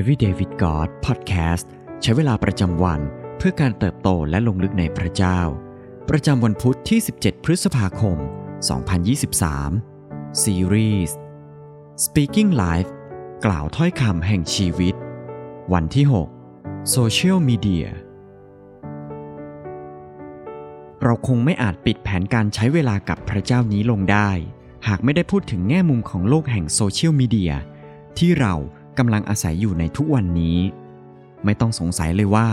Everyday with God Podcast ใช้เวลาประจำวันเพื่อการเติบโตและลงลึกในพระเจ้า ประจำวันพุทธที่ 17 พฤษภาคม 2023 ซีรีส์ Speaking Life กล่าวถ้อยคำแห่งชีวิต วันที่ 6 Social Media เราคงไม่อาจปิดแผนการใช้เวลากับพระเจ้านี้ลงได้ หากไม่ได้พูดถึงแง่มุมของโลกแห่งโซเชียลมีเดียที่เรา กำลังอาศัยอยู่ในทุกวันนี้ ไม่ต้องสงสัยเลยว่า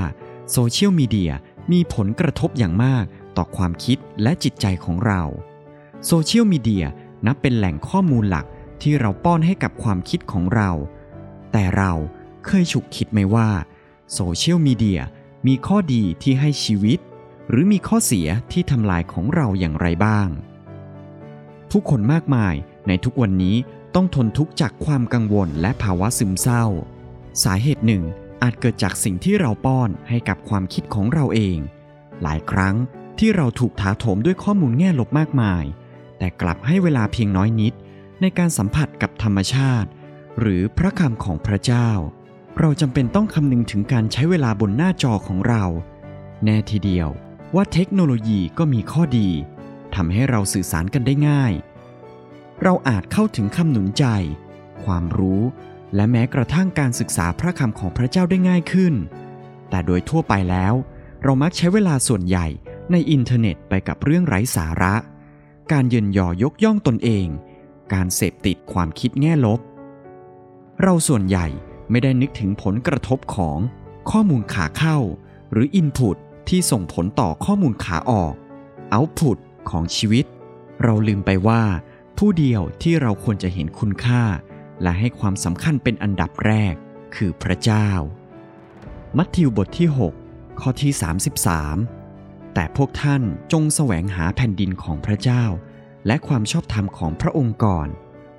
โซเชียลมีเดียมีผลกระทบอย่างมากต่อความคิดและจิตใจของเราโซเชียลมีเดียนับเป็นแหล่งข้อมูลหลักที่เราป้อนให้กับความคิดของเรา แต่เราเคยฉุกคิดไหมว่าโซเชียลมีเดียมีข้อดีที่ให้ชีวิต หรือมีข้อเสียที่ทำลายของเราอย่างไรบ้าง ผู้คนมากมายในทุกวันนี้ ต้องทนทุกข์จากความกังวลและภาวะซึมเศร้า สาเหตุหนึ่งอาจเกิดจากสิ่งที่เราป้อนให้กับความคิดของเราเอง หลายครั้งที่เราถูกถาโถมด้วยข้อมูลแง่ลบมากมาย แต่กลับให้เวลาเพียงน้อยนิด ในการสัมผัสกับธรรมชาติ หรือพระคำของพระเจ้า เราจำเป็นต้องคำนึงถึงการใช้เวลาบนหน้าจอของเรา แน่ทีเดียวว่าเทคโนโลยีก็มีข้อดีทำให้เราสื่อสารกันได้ง่าย เราอาจเข้าถึงคำหนุนใจ ความรู้ และแม้กระทั่งการศึกษาพระคำของพระเจ้าได้ง่ายขึ้น แต่โดยทั่วไปแล้ว เรามักใช้เวลาส่วนใหญ่ในอินเทอร์เน็ตไปกับเรื่องไร้สาระ การเยินยอยกย่องตนเอง การเสพติดความคิดแง่ลบ เราส่วนใหญ่ไม่ได้นึกถึงผลกระทบของข้อมูลขาเข้า หรืออินพุตที่ส่งผลต่อข้อมูลขาออกเอาพุตของชีวิต เราลืมไปว่า ผู้เดียวที่เราควรจะเห็นคุณค่า และให้ความสำคัญเป็นอันดับแรก คือพระเจ้า มัทธิวบทที่ 6 ข้อที่ 33 แต่พวกท่านจงแสวงหาแผ่นดินของพระเจ้า และความชอบธรรมของพระองค์ก่อน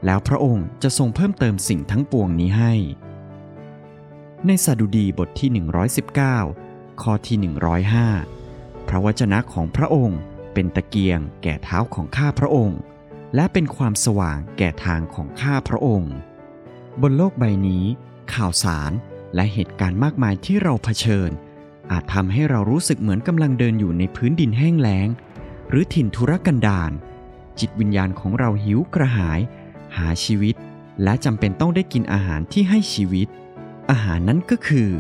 แล้วพระองค์จะทรงเพิ่มเติมสิ่งทั้งปวงนี้ให้ ในสดุดีบทที่ 119 ข้อที่ 105 พระวจนะของพระองค์เป็นตะเกียงแก่เท้าของข้าพระองค์ และเป็นความสว่างแก่ทางของข้าพระองค์ บนโลกใบนี้ ข่าวสารและเหตุการณ์มากมายที่เราเผชิญ อาจทำให้เรารู้สึกเหมือนกำลังเดินอยู่ในพื้นดินแห้งแล้ง หรือถิ่นทุรกันดารจิตวิญญาณของเราหิวกระหาย หาชีวิต และจำเป็นต้องได้กินอาหารที่ให้ชีวิต อาหารนั้นก็คือ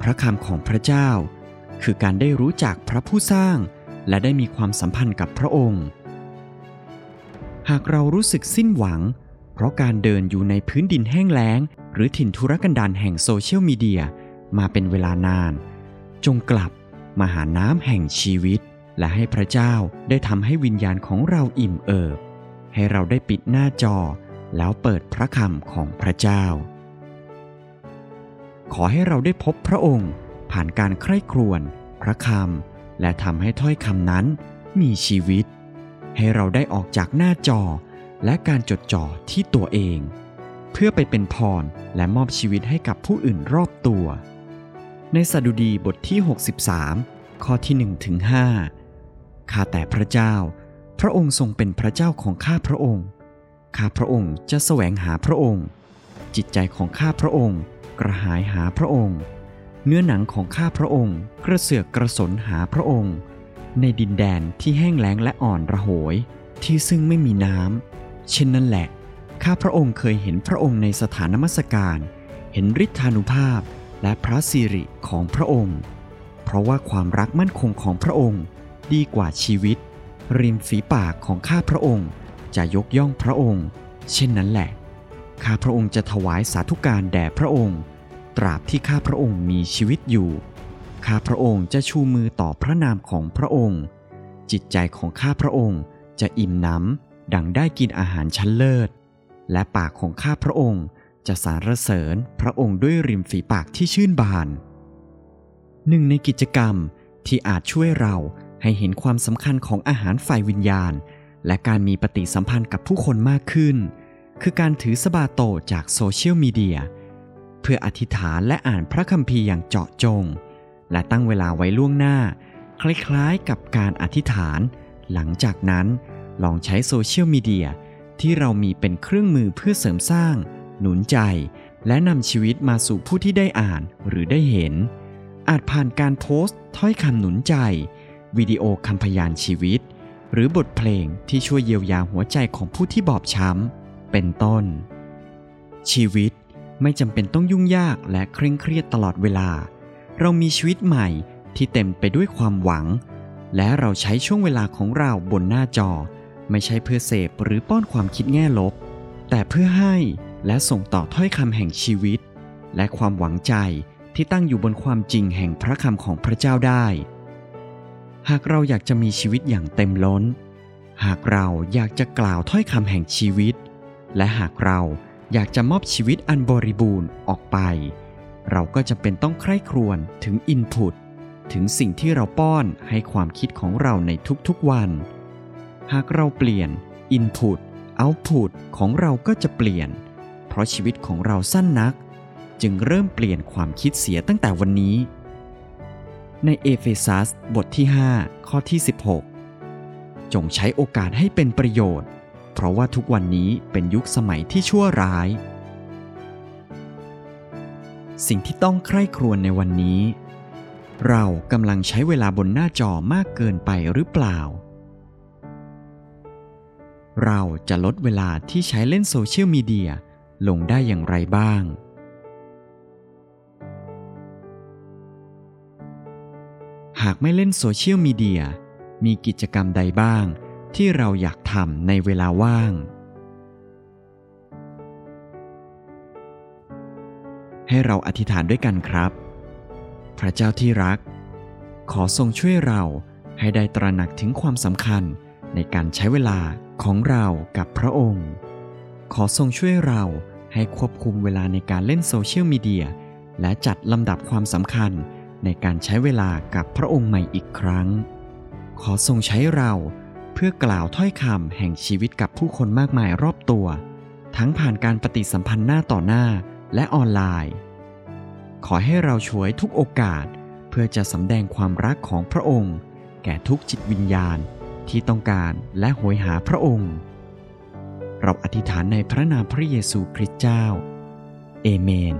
พระคำของพระเจ้า คือการได้รู้จักพระผู้สร้าง และได้มีความสัมพันธ์กับพระองค์ หากเรารู้สึกสิ้นหวัง เพราะการเดินอยู่ในพื้นดินแห้งแล้ง หรือถิ่นทุรกันดารแห่งโซเชียลมีเดียมาเป็นเวลานาน จงกลับมาหาน้ำแห่งชีวิต และให้พระเจ้าได้ทำให้วิญญาณของเราอิ่มเอิบ ให้เราได้ปิดหน้าจอ แล้วเปิดพระคำของพระเจ้า ขอให้เราได้พบพระองค์ ผ่านการใคร่ครวญพระคำและทำให้ถ้อยคำนั้นมีชีวิต ให้เราได้ออกจากหน้าจอ และการจดจ่อที่ตัวเอง เพื่อไปเป็นพรและมอบชีวิตให้กับผู้อื่นรอบตัว ในสดุดีบทที่ 63 ข้อที่1ถึง5ข้าแต่พระเจ้า พระองค์ทรงเป็นพระเจ้าของข้าพระองค์ ข้าพระองค์จะแสวงหาพระองค์ จิตใจของข้าพระองค์ กระหายหาพระองค์ เนื้อหนังของข้าพระองค์ กระเสือกกระสนหาพระองค์ ในดินแดนที่แห้งแล้งและอ่อนระโหย ที่ซึ่งไม่มีน้ำ เช่นนั้นแหละ ข้าพระองค์เคยเห็นพระองค์ในสถานมัสการ เห็นฤทธานุภาพและพระสิริของพระองค์ เพราะว่าความรักมั่นคงของพระองค์ดีกว่าชีวิต ริมฝีปากของข้าพระองค์จะยกย่องพระองค์ เช่นนั้นแหละ ข้าพระองค์จะถวายสาธุการแด่พระองค์ ตราบที่ข้าพระองค์มีชีวิตอยู่ ข้าพระองค์จะชูมือต่อพระนามของพระองค์ จิตใจของข้าพระองค์จะอิ่มหนำดังได้กินอาหารชั้นเลิศ และปากของข้าพระองค์จะสารเสริญพระองค์ด้วยริมฝีปากที่ชื่นบาน หนึ่งในกิจกรรมที่อาจช่วยเราให้เห็นความสำคัญของอาหารฝ่ายวิญญาณ และการมีปฏิสัมพันธ์กับผู้คนมากขึ้น คือการถือสบาโตจากโซเชียลมีเดียเพื่ออธิษฐานและอ่านพระคัมภีร์อย่างเจาะจง และตั้งเวลาไว้ล่วงหน้า คล้ายๆกับการอธิษฐาน หลังจากนั้นลองใช้โซเชียลมีเดียที่เรามีเป็นเครื่องมือเพื่อเสริมสร้าง หนุนใจ และนำชีวิตมาสู่ผู้ที่ได้อ่านหรือได้เห็น อาจผ่านการโพสต์ถ้อยคำหนุนใจ วิดีโอคำพยานชีวิต หรือบทเพลงที่ช่วยเยียวยาหัวใจของผู้ที่บอบช้ำ เป็นต้น ชีวิตไม่จำเป็นต้องยุ่งยากและเคร่งเครียดตลอดเวลา เรามีชีวิตใหม่ที่เต็มไปด้วยความหวัง และเราใช้ช่วงเวลาของเราบนหน้าจอ ไม่ใช่เพื่อเสพหรือป้อนความคิดแง่ลบ แต่เพื่อให้และส่งต่อถ้อยคำแห่งชีวิต และความหวังใจที่ตั้งอยู่บนความจริงแห่งพระคำของพระเจ้าได้ หากเราอยากจะมีชีวิตอย่างเต็มล้น หากเราอยากจะกล่าวถ้อยคำแห่งชีวิต และหากเราอยากจะมอบชีวิตอันบริบูรณ์ออกไป เราก็จะเป็นต้องใคร่ครวญถึงอินพุตถึงสิ่งที่เราป้อนให้ความคิดของเราในทุกๆวัน หากเราเปลี่ยนอินพุตเอาพุตของเราก็จะเปลี่ยน เพราะชีวิตของเราสั้นนัก จึงเริ่มเปลี่ยนความคิดเสียตั้งแต่วันนี้ ในเอเฟซัสบทที่ 5 ข้อที่ 16 จงใช้โอกาสให้เป็นประโยชน์ เพราะว่าทุกวันนี้เป็นยุคสมัยที่ชั่วร้าย สิ่งที่ต้องใคร่ครวญในวันนี้ เรากำลังใช้เวลาบนหน้าจอมากเกินไปหรือเปล่า เราจะลดเวลาที่ใช้เล่นโซเชียลมีเดียลงได้อย่างไรบ้าง หากไม่เล่นโซเชียลมีเดียมีกิจกรรมใดบ้างที่เราอยากทำในเวลาว่าง ให้เราอธิษฐานด้วยกันครับ พระเจ้าที่รัก ขอทรงช่วยเราให้ได้ตระหนักถึงความสำคัญในการใช้เวลาของเรากับพระองค์ ขอทรงช่วยเราให้ควบคุมเวลาในการเล่นโซเชียลมีเดียและจัดลำดับความสำคัญในการใช้เวลากับพระองค์ใหม่อีกครั้ง ขอทรงใช้เราเพื่อกล่าวถ้อยคำแห่งชีวิตกับผู้คนมากมายรอบตัว ทั้งผ่านการปฏิสัมพันธ์หน้าต่อหน้า และออนไลน์ ขอให้เราช่วยทุกโอกาสเพื่อจะสำแดงความรักของพระองค์ แก่ทุกจิตวิญญาณที่ต้องการและโหยหาพระองค์ เราอธิษฐานในพระนามพระเยซูคริสต์เจ้า เอเมน